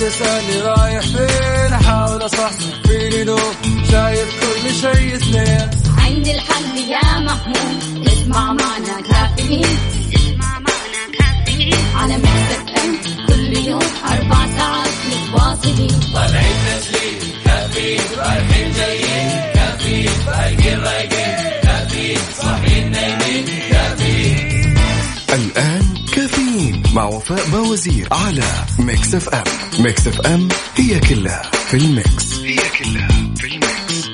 تسألني رايح فين؟ وفاء بوازير على Mix FM. Mix FM هي كلها في ال mix. هي كلها في ال mix.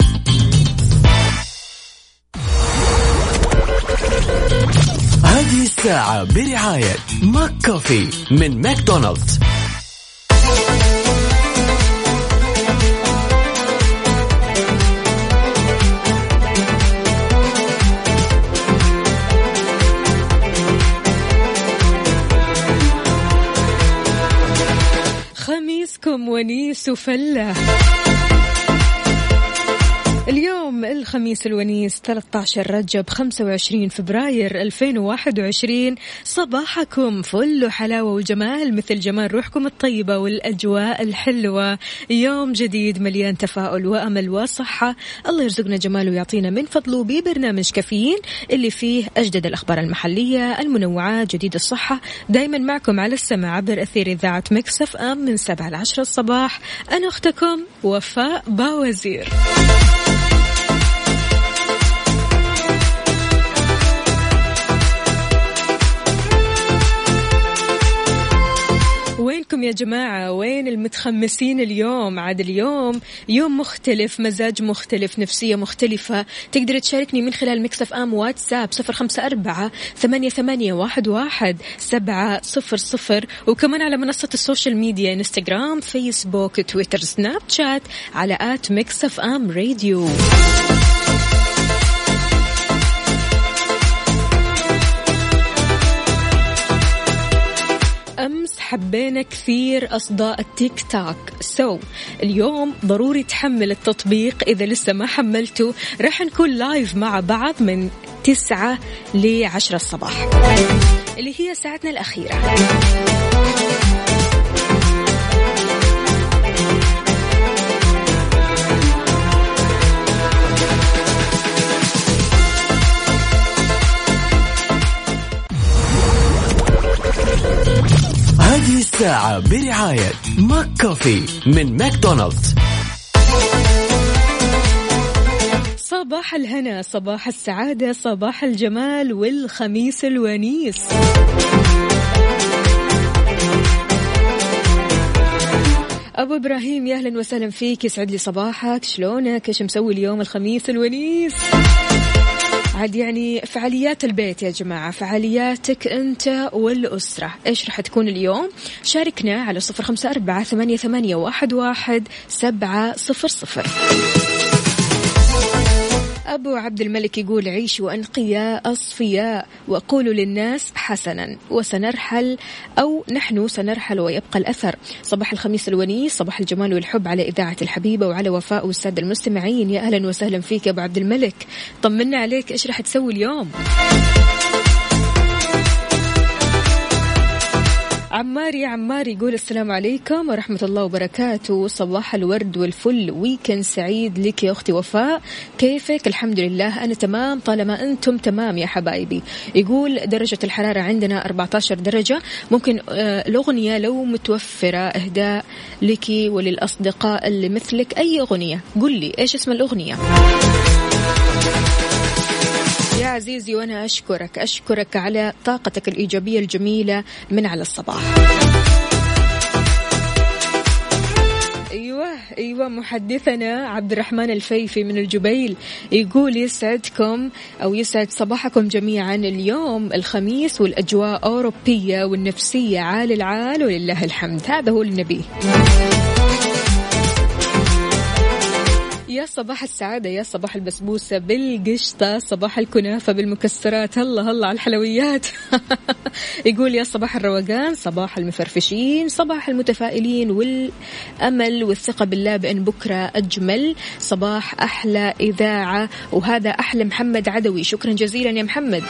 هذه الساعة برعاية McCafé من ماكدونالدز. وفله الخميس الونيس 13 رجب 25 فبراير 2021 صباحكم فل وحلاوة وجمال مثل جمال روحكم الطيبة والأجواء الحلوة. يوم جديد مليان تفاؤل وأمل وصحة. الله يرزقنا جماله ويعطينا من فضله ببرنامج كافيين اللي فيه أجدد الأخبار المحلية المنوعات جديد الصحة. دايما معكم على السماع عبر أثير إذاعة Mix FM من 7 ل 10 الصباح. أنا أختكم وفاء باوزير. يا جماعة وين المتخمسين اليوم؟ عاد اليوم يوم مختلف مزاج مختلف نفسية مختلفة. تقدر تشاركني من خلال Mix FM واتساب صفر خمسة أربعة ثمانية, ثمانية واحد, واحد سبعة صفر صفر. وكمان على منصة ال social media انستغرام فيسبوك تويتر سناب شات على at Mix FM Radio. حبينا كثير أصداء التيك توك. so, اليوم ضروري تحمل التطبيق. إذا لسه ما حملته راح نكون live مع بعض من تسعة لعشرة الصباح. اللي هي ساعتنا الأخيرة. الساعة برعاية McCafé من ماكدونالدز. صباح الهنا صباح السعادة صباح الجمال والخميس الونيس. أبو إبراهيم يا أهلا وسهلا فيك. يسعد لي صباحك. شلونك؟ إيش مسوي اليوم الخميس الونيس؟ عاد يعني فعاليات البيت يا جماعة فعالياتك أنت والأسرة. إيش راح تكون اليوم؟ شاركنا على صفر خمسة أربعة ثمانية, واحد سبعة صفر صفر. أبو عبد الملك يقول عيشوا أنقياء أصفياء وقولوا للناس حسنا وسنرحل أو نحن سنرحل ويبقى الأثر. صباح الخميس الونيس صباح الجمال والحب على إذاعة الحبيبة وعلى وفاء والسادة المستمعين. يا أهلا وسهلا فيك يا أبو عبد الملك. طمنا عليك إيش راح تسوي اليوم؟ عمار يا عمار يقول السلام عليكم ورحمة الله وبركاته. صباح الورد والفل. ويكند سعيد لك يا أختي وفاء. كيفك؟ الحمد لله. أنا تمام. طالما أنتم تمام يا حبايبي. يقول درجة الحرارة عندنا 14 درجة. ممكن آه، الأغنية لو متوفرة إهداء لك وللأصدقاء اللي مثلك أي أغنية. قل لي إيش اسم الأغنية؟ يا عزيزي وأنا أشكرك. أشكرك على طاقتك الإيجابية الجميلة من على الصباح. أيوه أيوه محدثنا عبد الرحمن الفيفي من الجبيل يقول يسعدكم أو يسعد صباحكم جميعا اليوم الخميس والأجواء أوروبية والنفسية عال العال ولله الحمد. هذا هو النبي. يا صباح السعادة يا صباح البسبوسة بالقشطة صباح الكنافة بالمكسرات هلا هلا على الحلويات. يقول يا صباح الروقان صباح المفرفشين صباح المتفائلين والأمل والثقة بالله بأن بكرة أجمل. صباح أحلى إذاعة وهذا أحلى محمد عدوي. شكرا جزيلا يا محمد.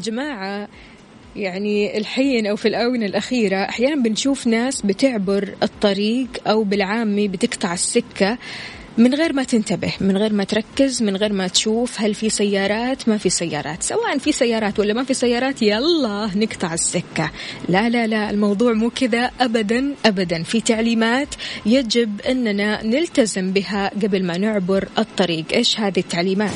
جماعة يعني الحين أو في الآونة الأخيرة أحيانا بنشوف ناس بتعبر الطريق أو بالعامي بتقطع السكة من غير ما تنتبه من غير ما تركز من غير ما تشوف هل في سيارات ما في سيارات. سواء في سيارات ولا ما في سيارات يلا نقطع السكة. لا لا لا الموضوع مو كذا أبدا أبدا. في تعليمات يجب أننا نلتزم بها قبل ما نعبر الطريق. إيش هذه التعليمات؟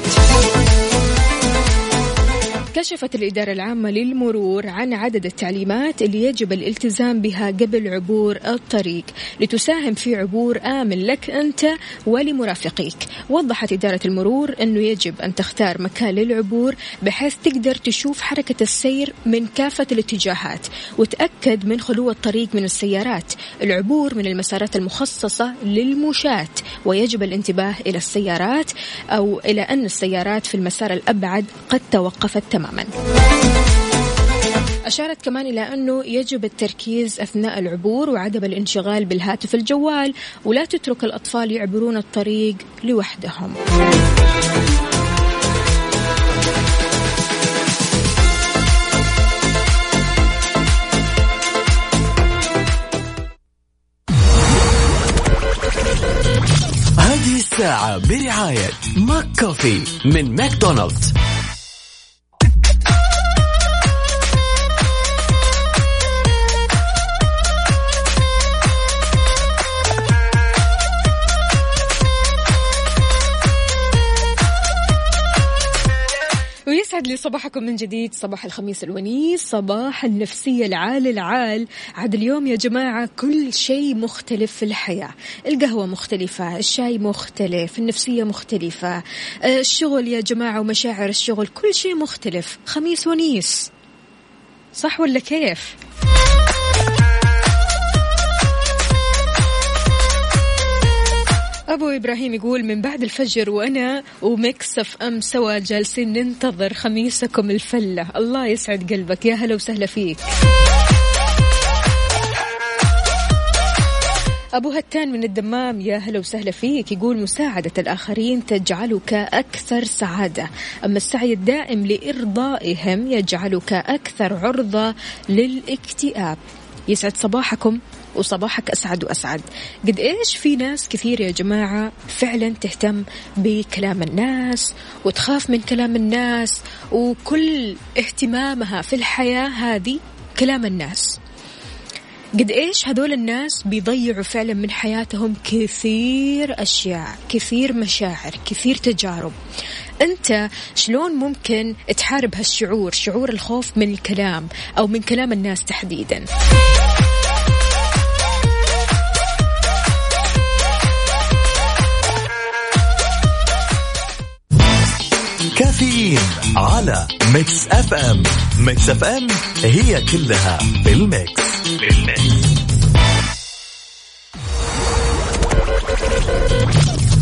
كشفت الإدارة العامة للمرور عن عدد التعليمات اللي يجب الالتزام بها قبل عبور الطريق لتساهم في عبور آمن لك أنت ولمرافقيك. وضحت إدارة المرور أنه يجب أن تختار مكان للعبور بحيث تقدر تشوف حركة السير من كافة الاتجاهات وتأكد من خلو الطريق من السيارات. العبور من المسارات المخصصة للمشاة ويجب الانتباه إلى السيارات أو إلى أن السيارات في المسار الأبعد قد توقفت تماما. تماما. أشارت كمان إلى أنه يجب التركيز أثناء العبور وعدم الانشغال بالهاتف الجوال ولا تترك الأطفال يعبرون الطريق لوحدهم. هذه الساعة برعاية McCafé من ماكدونالدز. صباحكم من جديد صباح الخميس الونيس صباح النفسية العال العال. عاد اليوم يا جماعة كل شيء مختلف في الحياة. القهوة مختلفة الشاي مختلف النفسية مختلفة. آه، الشغل يا جماعة ومشاعر الشغل كل شيء مختلف. خميس ونيس. صح ولا كيف؟ أبو إبراهيم يقول من بعد الفجر وأنا و Mix FM سوا جالسين ننتظر خميسكم الفلة. الله يسعد قلبك. يا هلا وسهلا فيك. أبو هتان من الدمام يا هلا وسهلا فيك. يقول مساعدة الآخرين تجعلك أكثر سعادة. أما السعي الدائم لإرضائهم يجعلك أكثر عرضة للاكتئاب. يسعد صباحكم. وصباحك أسعد وأسعد. قد إيش في ناس كثير يا جماعة فعلا تهتم بكلام الناس وتخاف من كلام الناس وكل اهتمامها في الحياة هذه كلام الناس. قد إيش هذول الناس بيضيعوا فعلا من حياتهم كثير أشياء كثير مشاعر كثير تجارب. أنت شلون ممكن تحارب هالشعور شعور الخوف من الكلام أو من كلام الناس تحديدا؟ كافيين على Mix FM Mix FM هي كلها بال mix بال mix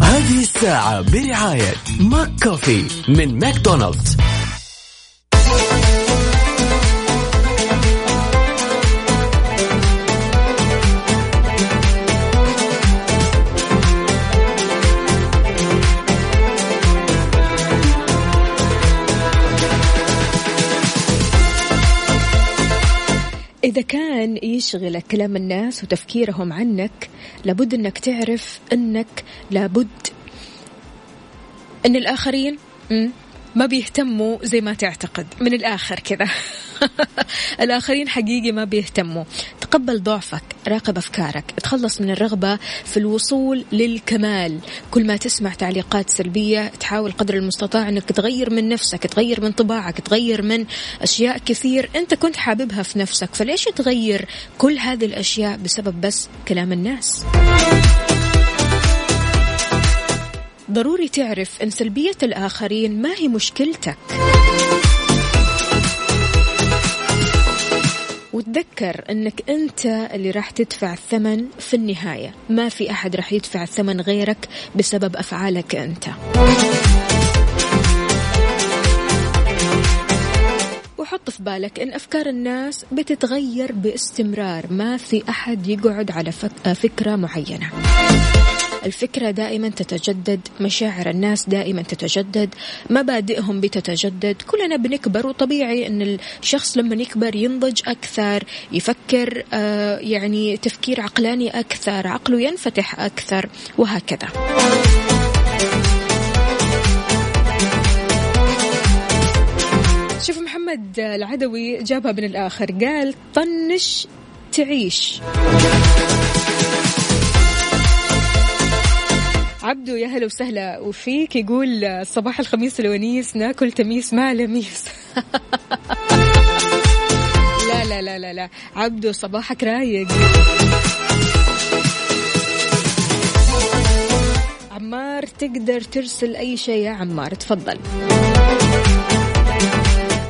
هذه الساعة برعاية McCafé من ماكدونالدز. إذا كان يشغلك كلام الناس وتفكيرهم عنك لابد أنك تعرف أنك لابد أن الآخرين ما بيهتموا زي ما تعتقد. من الآخر كذا. الآخرين حقيقي ما بيهتموا. تقبل ضعفك راقب أفكارك. تخلص من الرغبة في الوصول للكمال. كل ما تسمع تعليقات سلبية تحاول قدر المستطاع أنك تغير من نفسك تغير من طباعك تغير من أشياء كثير أنت كنت حاببها في نفسك. فليش تغير كل هذه الأشياء بسبب بس كلام الناس؟ ضروري تعرف أن سلبية الآخرين ما هي مشكلتك. وتذكر أنك أنت اللي راح تدفع الثمن في النهاية. ما في أحد راح يدفع الثمن غيرك بسبب أفعالك أنت. وحط في بالك إن أفكار الناس بتتغير باستمرار. ما في أحد يقعد على فكرة معينة. الفكرة دائما تتجدد مشاعر الناس دائما تتجدد مبادئهم بتتجدد. كلنا بنكبر وطبيعي أن الشخص لما يكبر ينضج أكثر يفكر آه، يعني تفكير عقلاني أكثر عقله ينفتح أكثر وهكذا. شوف محمد العدوي جابها من الآخر قال طنش تعيش. عبدو يا هلا وسهلا وفيك. يقول صباح الخميس الونيس ناكل تميس مع لميس لا لا لا لا لا. عبدو صباحك رايق. عمار تقدر ترسل أي شيء يا عمار. تفضل.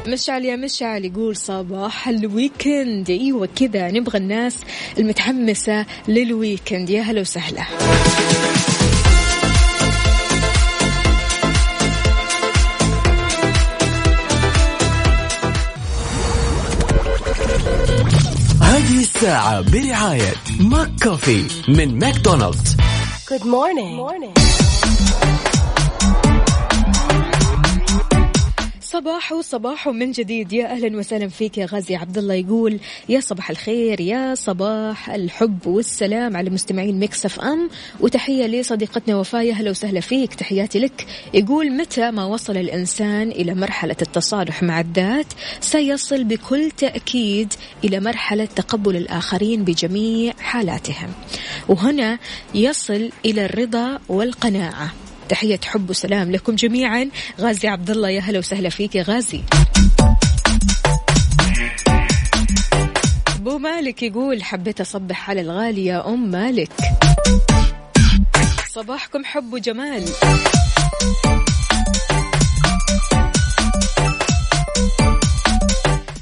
مشعل يا مشعل يقول صباح ال weekend. أيوه كذا نبغى الناس المتحمسة لل weekend. يا هلا وسهلا. الساعة برعاية McCafé من ماكدونالدز Good morning. Good morning. صباح صباح من جديد. يا أهلا وسهلا فيك يا غازي عبد الله يقول يا صباح الخير يا صباح الحب والسلام على مستمعين Mix FM. وتحية لصديقتنا وفاء أهلا وسهلا فيك. تحياتي لك. يقول متى ما وصل الإنسان إلى مرحلة التصالح مع الذات سيصل بكل تأكيد إلى مرحلة تقبل الآخرين بجميع حالاتهم. وهنا يصل إلى الرضا والقناعة. تحية حب وسلام لكم جميعا. غازي عبد الله يا هلا وسهلا فيك يا غازي. أبو مالك يقول حبيت أصبح على الغالية أم مالك. صباحكم حب وجمال.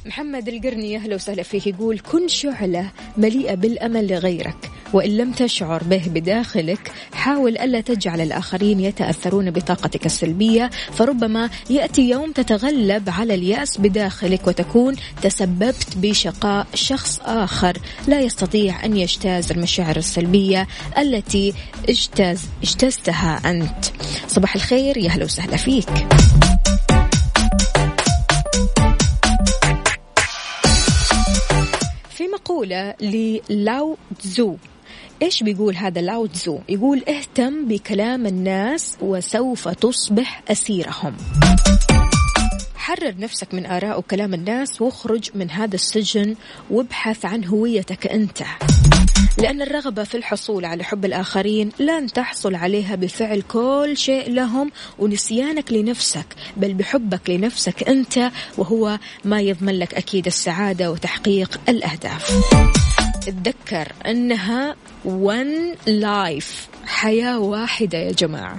محمد القرني يا أهلا وسهلا فيك يقول كن شعلة مليئة بالأمل لغيرك. وإن لم تشعر به بداخلك حاول ألا تجعل الآخرين يتأثرون بطاقتك السلبية فربما يأتي يوم تتغلب على اليأس بداخلك وتكون تسببت بشقاء شخص آخر لا يستطيع أن يجتاز المشاعر السلبية التي اجتاز اجتزتها أنت. صباح الخير يا هلا وسهلا فيك. في مقولة للاو تزو إيش بيقول هذا لاو تزو؟ يقول اهتم بكلام الناس وسوف تصبح أسيرهم. حرر نفسك من آراء وكلام الناس واخرج من هذا السجن وابحث عن هويتك أنت. لأن الرغبة في الحصول على حب الآخرين لن تحصل عليها بفعل كل شيء لهم ونسيانك لنفسك بل بحبك لنفسك أنت وهو ما يضمن لك أكيد السعادة وتحقيق الأهداف. تذكر أنها one life. حياة واحدة يا جماعة.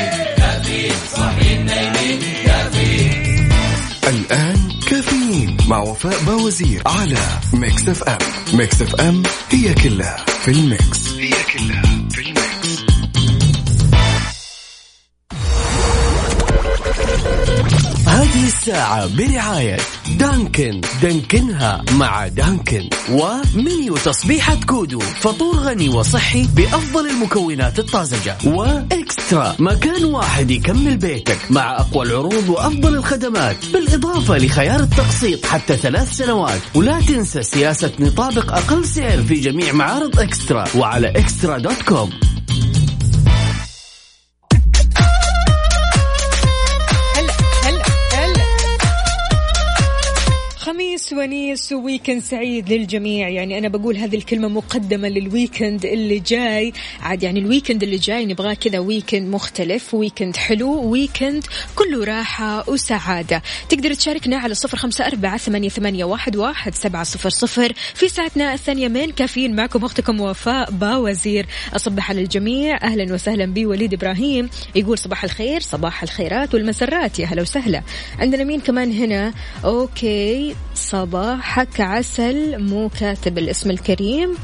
مع وفاء باوزير على Mix FM Mix FM هي كلها في ال mix. هي كلها في ال mix. هذه الساعة برعاية دانكن. دانكنها مع دانكن. ومنيو تصبيحة كودو. فطور غني وصحي بأفضل المكونات الطازجة. وإكسترا. مكان واحد يكمل بيتك مع أقوى العروض وأفضل الخدمات. بالإضافة لخيار التقسيط حتى ثلاث سنوات. ولا تنسى سياسة نطابق أقل سعر في جميع معارض إكسترا. وعلى إكسترا dot com. ونيس و weekend سعيد للجميع. يعني أنا بقول هذه الكلمة مقدمة لل weekend اللي جاي. عاد يعني ال weekend اللي جاي نبغاه كذا weekend مختلف و weekend حلو و weekend كله راحة وسعادة. تقدر تشاركنا على صفر خمسة أربعة ثمانية, ثمانية واحد, واحد سبعة صفر صفر في ساعتنا الثانية من كافيين معكم أختكم وفاء باوزير. أصبح على الجميع. أهلا وسهلا بي وليد إبراهيم. يقول صباح الخير صباح الخيرات والمسرات. يا هلا وسهلا. عندنا مين كمان هنا؟ okay صباحك عسل مو كاتب الاسم الكريم.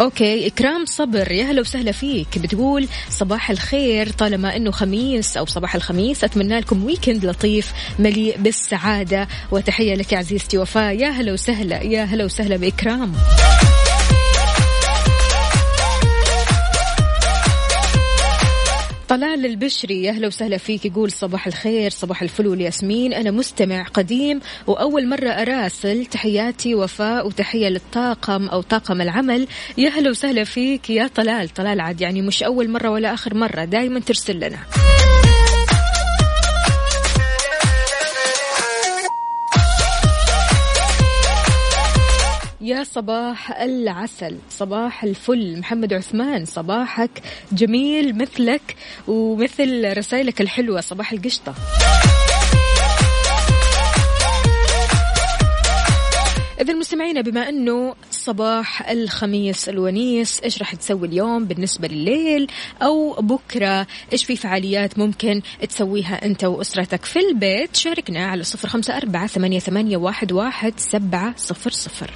okay إكرام صبر يا هلا وسهلا فيك. بتقول صباح الخير طالما إنه خميس أو صباح الخميس أتمنى لكم weekend لطيف مليء بالسعادة. وتحية لك عزيزتي وفاء. يا هلا وسهلا يا هلا وسهلا بإكرام. طلال البشري أهلا وسهلا فيك. يقول صباح الخير صباح الفل والياسمين. أنا مستمع قديم وأول مرة أراسل تحياتي وفاء وتحية للطاقم أو طاقم العمل. يا هلا وسهلا فيك يا طلال. طلال عاد يعني مش أول مرة ولا آخر مرة. دائما ترسل لنا. يا صباح العسل صباح الفل. محمد عثمان صباحك جميل مثلك ومثل رسائلك الحلوة صباح القشطة. إذا مستمعينا بما أنه صباح الخميس الونيس إيش راح تسوي اليوم بالنسبة لليل؟ أو بكرة إيش في فعاليات ممكن تسويها أنت وأسرتك في البيت؟ شاركنا على صفر خمسة أربعة ثمانية, ثمانية واحد, واحد سبعة صفر صفر.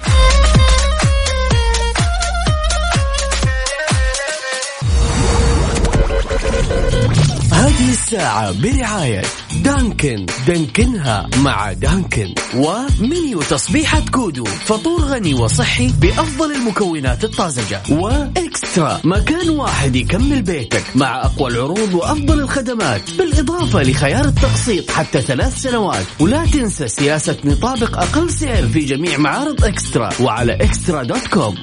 هذه الساعة برعاية دانكن. دانكنها مع دانكن. ومنيو تصبيحة كودو. فطور غني وصحي بأفضل المكونات الطازجة. وإكسترا. مكان واحد يكمل بيتك مع أقوى العروض وأفضل الخدمات. بالإضافة لخيار التقسيط حتى ثلاث سنوات. ولا تنسى سياسة نطابق أقل سعر في جميع معارض إكسترا. وعلى إكسترا dot com.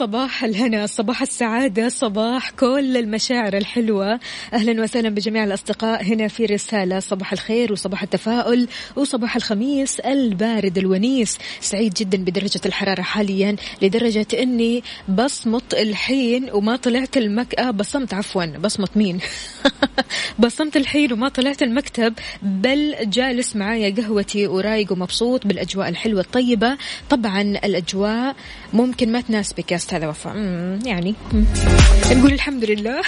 صباح الهنا صباح السعادة صباح كل المشاعر الحلوة. أهلا وسهلا بجميع الأصدقاء هنا في رسالة. صباح الخير وصباح التفاؤل وصباح الخميس البارد الونيس. سعيد جدا بدرجة الحرارة حاليا لدرجة أني بصمت الحين وما طلعت المك... آه بصمت عفوا بصمت مين؟ بصمت الحين وما طلعت المكتب. بل جالس معايا قهوتي ورايق ومبسوط بالأجواء الحلوة الطيبة. طبعا الأجواء ممكن ما تناسبك يا استاذه وفاء يعني. نقول الحمد لله.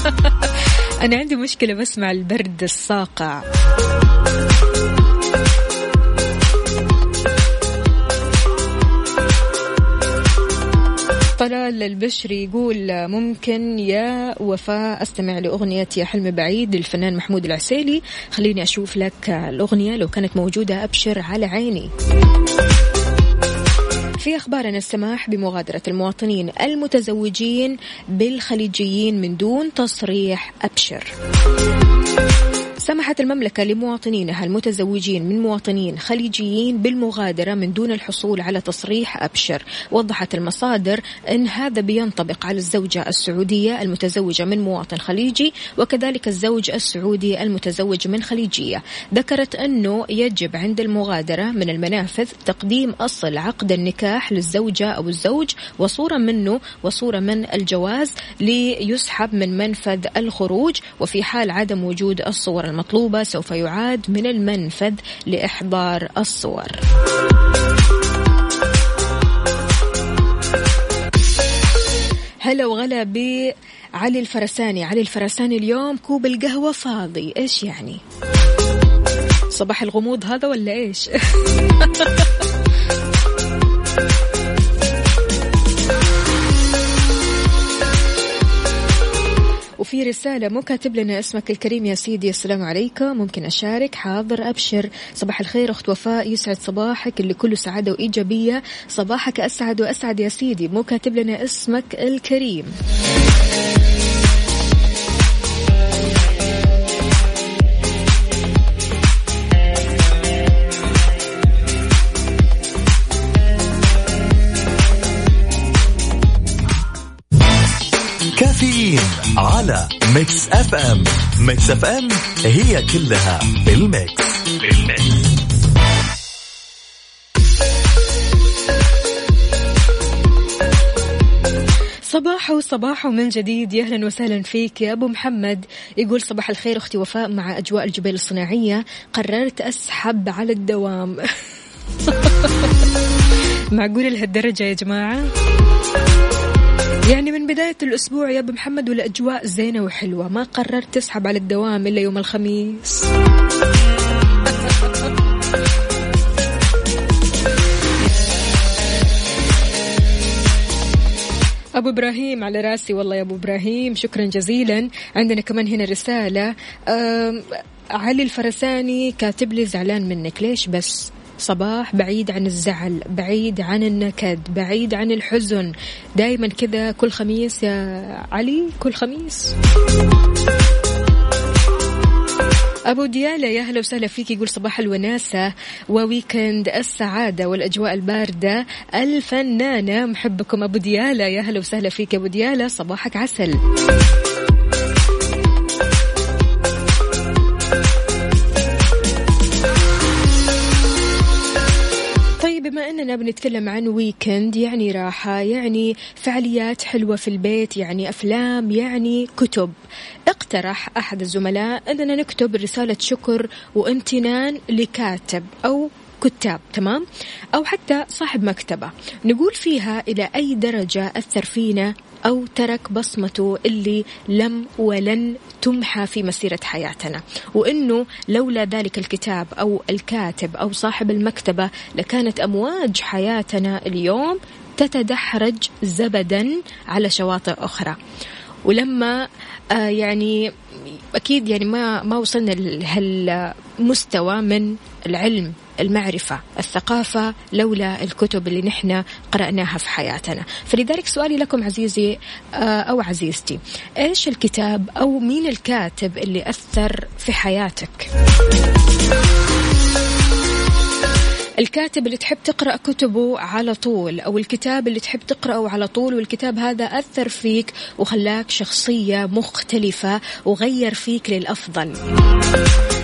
أنا عندي مشكلة بسمع البرد الصاقع طلال البشري يقول ممكن يا وفاء أستمع لأغنية يا حلم بعيد للفنان محمود العسيلي. خليني أشوف لك الأغنية لو كانت موجودة أبشر على عيني. في أخبارنا السماح بمغادرة المواطنين المتزوجين بالخليجيين من دون تصريح أبشر. سمحت المملكة لمواطنينها المتزوجين من مواطنين خليجيين بالمغادرة من دون الحصول على تصريح أبشر. وضحت المصادر أن هذا بينطبق على الزوجة السعودية المتزوجة من مواطن خليجي وكذلك الزوج السعودي المتزوج من خليجية. ذكرت أنه يجب عند المغادرة من المنافذ تقديم أصل عقد النكاح للزوجة أو الزوج وصورة منه وصورة من الجواز ليسحب من منفذ الخروج. وفي حال عدم وجود الصور المطلوبة سوف يعاد من المنفذ لإحضار الصور. هلا وغلا بعلي الفرساني. علي الفرساني اليوم كوب القهوة فاضي. إيش يعني؟ صباح الغموض هذا ولا إيش؟ وفي رسالة مو كاتب لنا اسمك الكريم يا سيدي السلام عليكم ممكن أشارك. حاضر أبشر. صباح الخير أخت وفاء. يسعد صباحك اللي كله سعادة وإيجابية. صباحك أسعد وأسعد يا سيدي. مو كاتب لنا اسمك الكريم. على Mix FM Mix FM هي كلها بال mix. بال mix صباح وصباح من جديد. يا أهلا وسهلا فيك يا أبو محمد. يقول صباح الخير أختي وفاء مع أجواء الجبال الصناعية. قررت أسحب على الدوام. معقول لهالدرجة يا جماعة؟ يعني من بداية الأسبوع يا أبو محمد والأجواء زينة وحلوة. ما قررت تسحب على الدوام إلا يوم الخميس. أبو إبراهيم على راسي. والله يا أبو إبراهيم شكرا جزيلا. عندنا كمان هنا رسالة. علي الفرساني كاتب لي زعلان منك. ليش بس؟ صباح بعيد عن الزعل بعيد عن النكد بعيد عن الحزن. دايما كذا كل خميس يا علي كل خميس. أبو ديالة يا هلا وسهلا فيك يقول صباح الوناسة وويكند السعادة والأجواء الباردة. الفنانة محبكم أبو ديالة يا هلا وسهلا فيك أبو ديالة. صباحك عسل. بما أننا بنتكلم عن ويكند يعني راحة يعني فعاليات حلوة في البيت يعني أفلام يعني كتب. اقترح أحد الزملاء أننا نكتب رسالة شكر وامتنان لكاتب أو كتاب تمام؟ أو حتى صاحب مكتبة. نقول فيها إلى أي درجة أثر فينا أو ترك بصمته اللي لم ولن تمحى في مسيرة حياتنا. وأنه لولا ذلك الكتاب أو الكاتب أو صاحب المكتبة لكانت أمواج حياتنا اليوم تتدحرج زبدا على شواطئ أخرى. ولما آه يعني أكيد يعني ما ما وصلنا لهالمستوى من العلم. المعرفة الثقافة لولا الكتب اللي نحن قرأناها في حياتنا. فلذلك سؤالي لكم عزيزي آه، أو عزيزتي إيش الكتاب أو مين الكاتب اللي أثر في حياتك؟ الكاتب اللي تحب تقرأ كتبه على طول أو الكتاب اللي تحب تقرأه على طول والكتاب هذا أثر فيك وخلاك شخصية مختلفة وغير فيك للأفضل.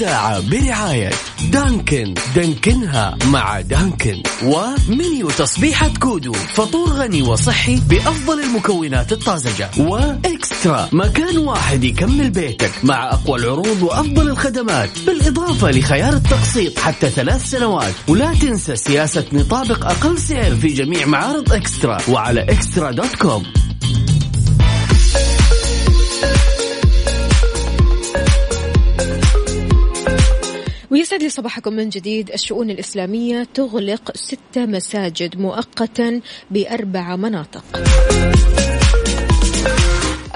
الساعة برعاية Dunkin. دانكنها مع Dunkin. و menu تصبيحة Kudu. فطور غني وصحي بأفضل المكونات الطازجة. و eXtra. مكان واحد يكمل بيتك مع أقوى العروض وأفضل الخدمات. بالإضافة لخيار التقسيط حتى ثلاث سنوات. ولا تنسى سياسة نطابق أقل سعر في جميع معارض eXtra. وعلى eXtra dot com. ويسعد لي صباحكم من جديد. الشؤون الإسلامية تغلق ست مساجد مؤقتا بأربع مناطق.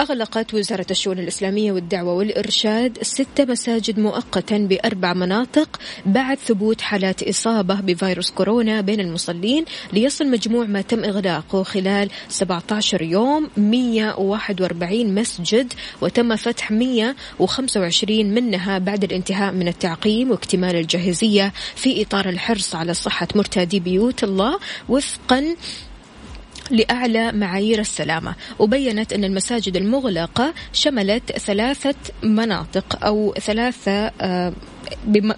أغلقت وزارة الشؤون الإسلامية والدعوة والإرشاد ست مساجد مؤقتا بأربع مناطق بعد ثبوت حالات إصابة بفيروس كورونا بين المصلين ليصل مجموع ما تم إغلاقه خلال 17 يوم 141 مسجد وتم فتح 125 منها بعد الانتهاء من التعقيم واكتمال الجاهزية في إطار الحرص على صحة مرتادي بيوت الله وفقا لأعلى معايير السلامة وبينت أن المساجد المغلقة شملت ثلاثة مناطق أو ثلاثة آه،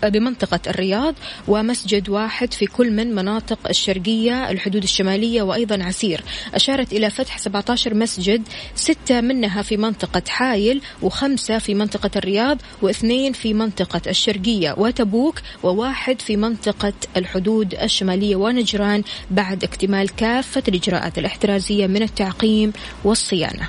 بمنطقة الرياض ومسجد واحد في كل من مناطق الشرقية الحدود الشمالية وأيضا عسير أشارت إلى فتح 17 مسجد ستة منها في منطقة حايل وخمسة في منطقة الرياض واثنين في منطقة الشرقية وتبوك وواحد في منطقة الحدود الشمالية ونجران بعد اكتمال كافة الإجراءات الاحترازية من التعقيم والصيانة.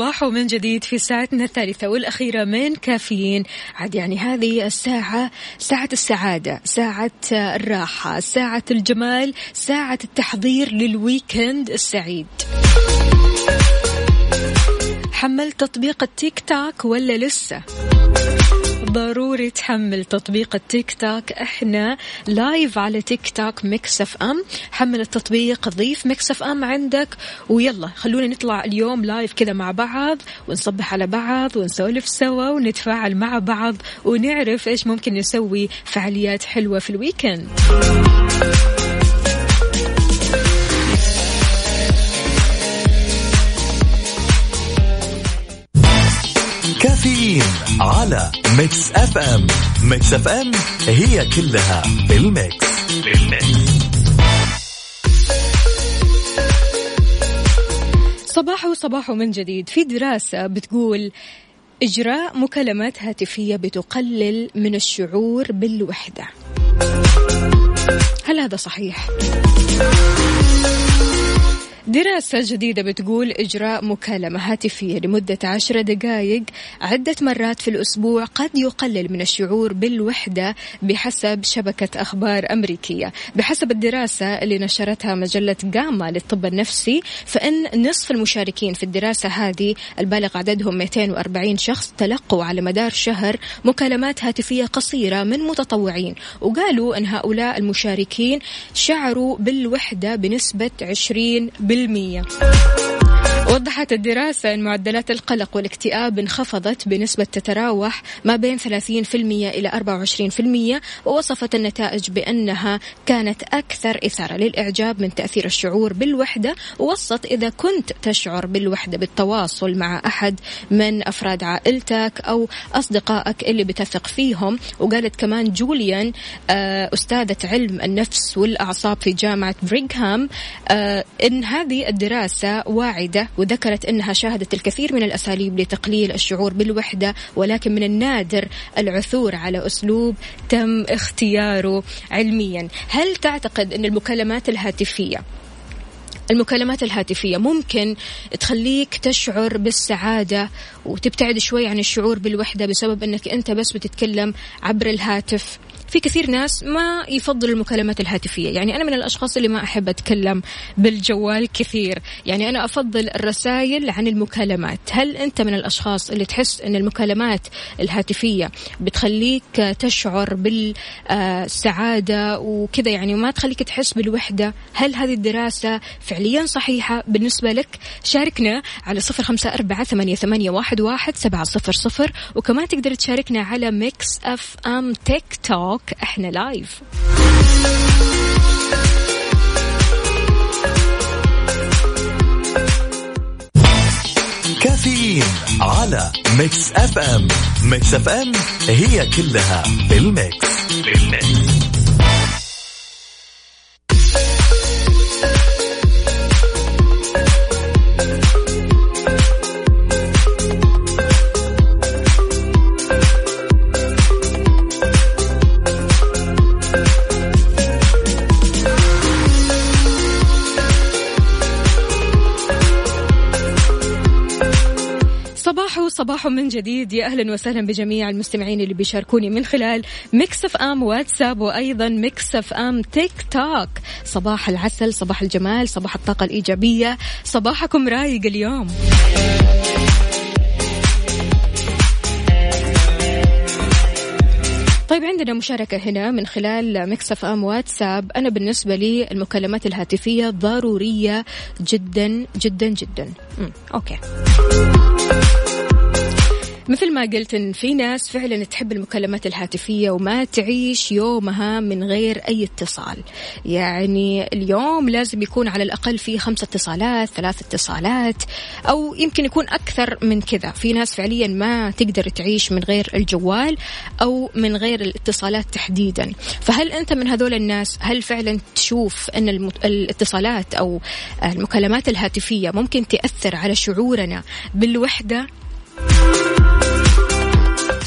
صباحو صباحو من جديد في ساعتنا الثالثة والأخيرة من كافيين عاد يعني هذه الساعة ساعة السعادة ساعة الراحة ساعة الجمال ساعة التحضير لل weekend السعيد حملت تطبيق التيك توك ولا لسه؟ ضروري تحمل تطبيق التيك توك. إحنا live على TikTok Mix FM. حمل التطبيق ضيف Mix FM عندك. ويلا خلونا نطلع اليوم live كذا مع بعض ونصبح على بعض ونسولف سوا ونتفاعل مع بعض ونعرف إيش ممكن نسوي فعاليات حلوة في ال weekend على Mix FM Mix FM هي كلها في ال mix. في ال mix صباحو صباحو من جديد. في دراسة بتقول إجراء مكالمات هاتفية بتقلل من الشعور بالوحدة. هل هذا صحيح؟ دراسة جديدة بتقول إجراء مكالمة هاتفية لمدة عشر دقائق عدة مرات في الأسبوع قد يقلل من الشعور بالوحدة بحسب شبكة أخبار أمريكية. بحسب الدراسة اللي نشرتها مجلة جاما للطب النفسي فإن نصف المشاركين في الدراسة هذه البالغ عددهم 240 شخص تلقوا على مدار شهر مكالمات هاتفية قصيرة من متطوعين. وقالوا أن هؤلاء المشاركين شعروا بالوحدة بنسبة 20 بالمية. وضحت الدراسة أن معدلات القلق والاكتئاب انخفضت بنسبة تتراوح ما بين 30% إلى 24% ووصفت النتائج بأنها كانت أكثر إثارة للإعجاب من تأثير الشعور بالوحدة ووصت إذا كنت تشعر بالوحدة بالتواصل مع أحد من أفراد عائلتك أو أصدقائك اللي بتثق فيهم. وقالت كمان جوليان آه، أستاذة علم النفس والأعصاب في جامعة بريغهام آه، إن هذه الدراسة واعدة وذكرت أنها شاهدت الكثير من الأساليب لتقليل الشعور بالوحدة ولكن من النادر العثور على أسلوب تم اختياره علميا. هل تعتقد أن المكالمات الهاتفية المكالمات الهاتفية ممكن تخليك تشعر بالسعادة وتبتعد شوي عن الشعور بالوحدة بسبب أنك أنت بس بتتكلم عبر الهاتف؟ في كثير ناس ما يفضل المكالمات الهاتفية. يعني أنا من الأشخاص اللي ما أحب أتكلم بالجوال كثير. يعني أنا أفضل الرسائل عن المكالمات. هل أنت من الأشخاص اللي تحس أن المكالمات الهاتفية بتخليك تشعر بالسعادة وكذا؟ يعني ما تخليك تحس بالوحدة؟ هل هذه الدراسة فعليا صحيحة بالنسبة لك؟ شاركنا على صفر خمسة أربعة ثمانية, ثمانية واحد, واحد سبعة صفر صفر. وكمان تقدر تشاركنا على Mix FM TikTok. إحنا live كافيين على ميكس اف ام ميكس اف ام هي كلها في الميكس صباح صباح من جديد. يا أهلا وسهلا بجميع المستمعين اللي بيشاركوني من خلال Mix FM WhatsApp وأيضا Mix FM TikTok صباح العسل صباح الجمال صباح الطاقة الإيجابية. صباحكم رايق اليوم. طيب عندنا مشاركة هنا من خلال Mix FM WhatsApp أنا بالنسبة لي المكالمات الهاتفية ضرورية جدا جدا جدا. أوكي. مثل ما قلت إن في ناس فعلا تحب المكالمات الهاتفية وما تعيش يومها من غير أي اتصال. يعني اليوم لازم يكون على الأقل في خمسة اتصالات ثلاث اتصالات أو يمكن يكون أكثر من كذا. في ناس فعليا ما تقدر تعيش من غير الجوال أو من غير الاتصالات تحديدا. فهل أنت من هذول الناس هل فعلا تشوف إن الاتصالات أو المكالمات الهاتفية ممكن تأثر على شعورنا بالوحدة؟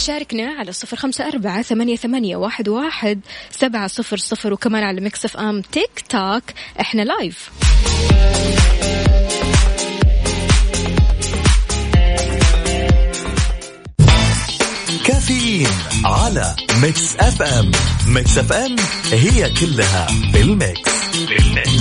شاركنا على صفر خمسة أربعة ثمانية, ثمانية واحد, واحد سبعة صفر صفر وكمان على Mix FM TikTok إحنا live كافيين على ميكس اف ام ميكس اف ام هي كلها بالميكس بالميكس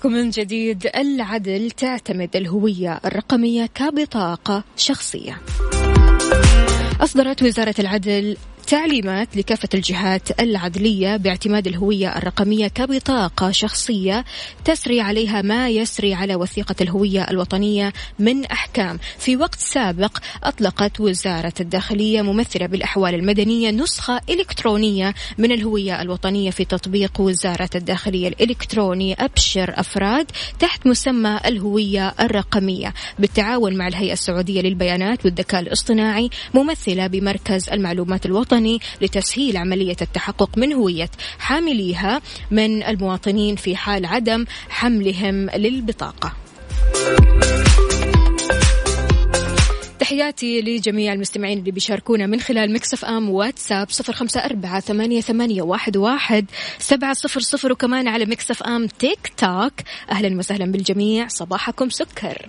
صباحكم من جديد العدل تعتمد الهوية الرقمية كبطاقة شخصية. أصدرت وزارة العدل تعليمات لكافة الجهات العدلية باعتماد الهوية الرقمية كبطاقة شخصية تسري عليها ما يسري على وثيقة الهوية الوطنية من أحكام. في وقت سابق أطلقت وزارة الداخلية ممثلة بالأحوال المدنية نسخة إلكترونية من الهوية الوطنية في تطبيق وزارة الداخلية الإلكتروني أبشر أفراد تحت مسمى الهوية الرقمية. بالتعاون مع الهيئة السعودية للبيانات والذكاء الاصطناعي ممثلة بمركز المعلومات الوطني الوطني لتسهيل عملية التحقق من هوية حامليها من المواطنين في حال عدم حملهم للبطاقة. تحياتي لجميع المستمعين اللي بيشاركونا من خلال مكسف ام واتساب صفر خمسة أربعة ثمانية, ثمانية واحد, واحد سبعة صفر صفر وكمان على Mix FM TikTok. أهلا وسهلا بالجميع. صباحكم سكر.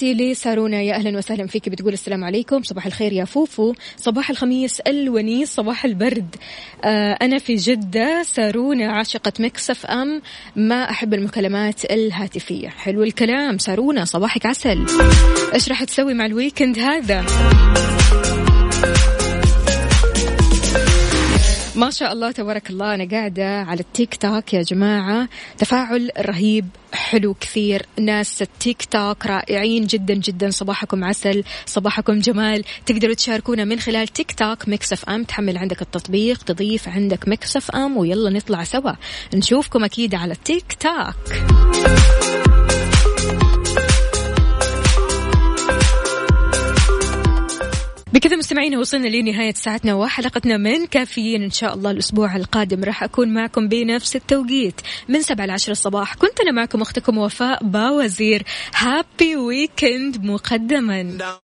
تحياتي لسارونا يا أهلا وسهلا فيك بتقول السلام عليكم. صباح الخير يا فوفو. صباح الخميس الونيس صباح البرد. آه أنا في جدة سارونا عاشقة Mix FM. ما أحب المكالمات الهاتفية. حلو الكلام. سارونا صباحك عسل. إيش راح تسوي مع ال weekend هذا؟ ما شاء الله تبارك الله أنا قاعدة على التيك توك يا جماعة. تفاعل رهيب حلو كثير. ناس التيك توك رائعين جدا جدا. صباحكم عسل صباحكم جمال. تقدروا تشاركونا من خلال TikTok. Mix FM تحمل عندك التطبيق تضيف عندك Mix FM ويلا نطلع سوا. نشوفكم أكيد على التيك توك. بكذا مستمعينا وصلنا لنهاية ساعتنا وحلقتنا من كافيين إن شاء الله الأسبوع القادم. راح أكون معكم بنفس التوقيت. من سبعة لعشر الصباح كنت أنا معكم أختكم وفاء باوزير. هابي ويكند مقدما.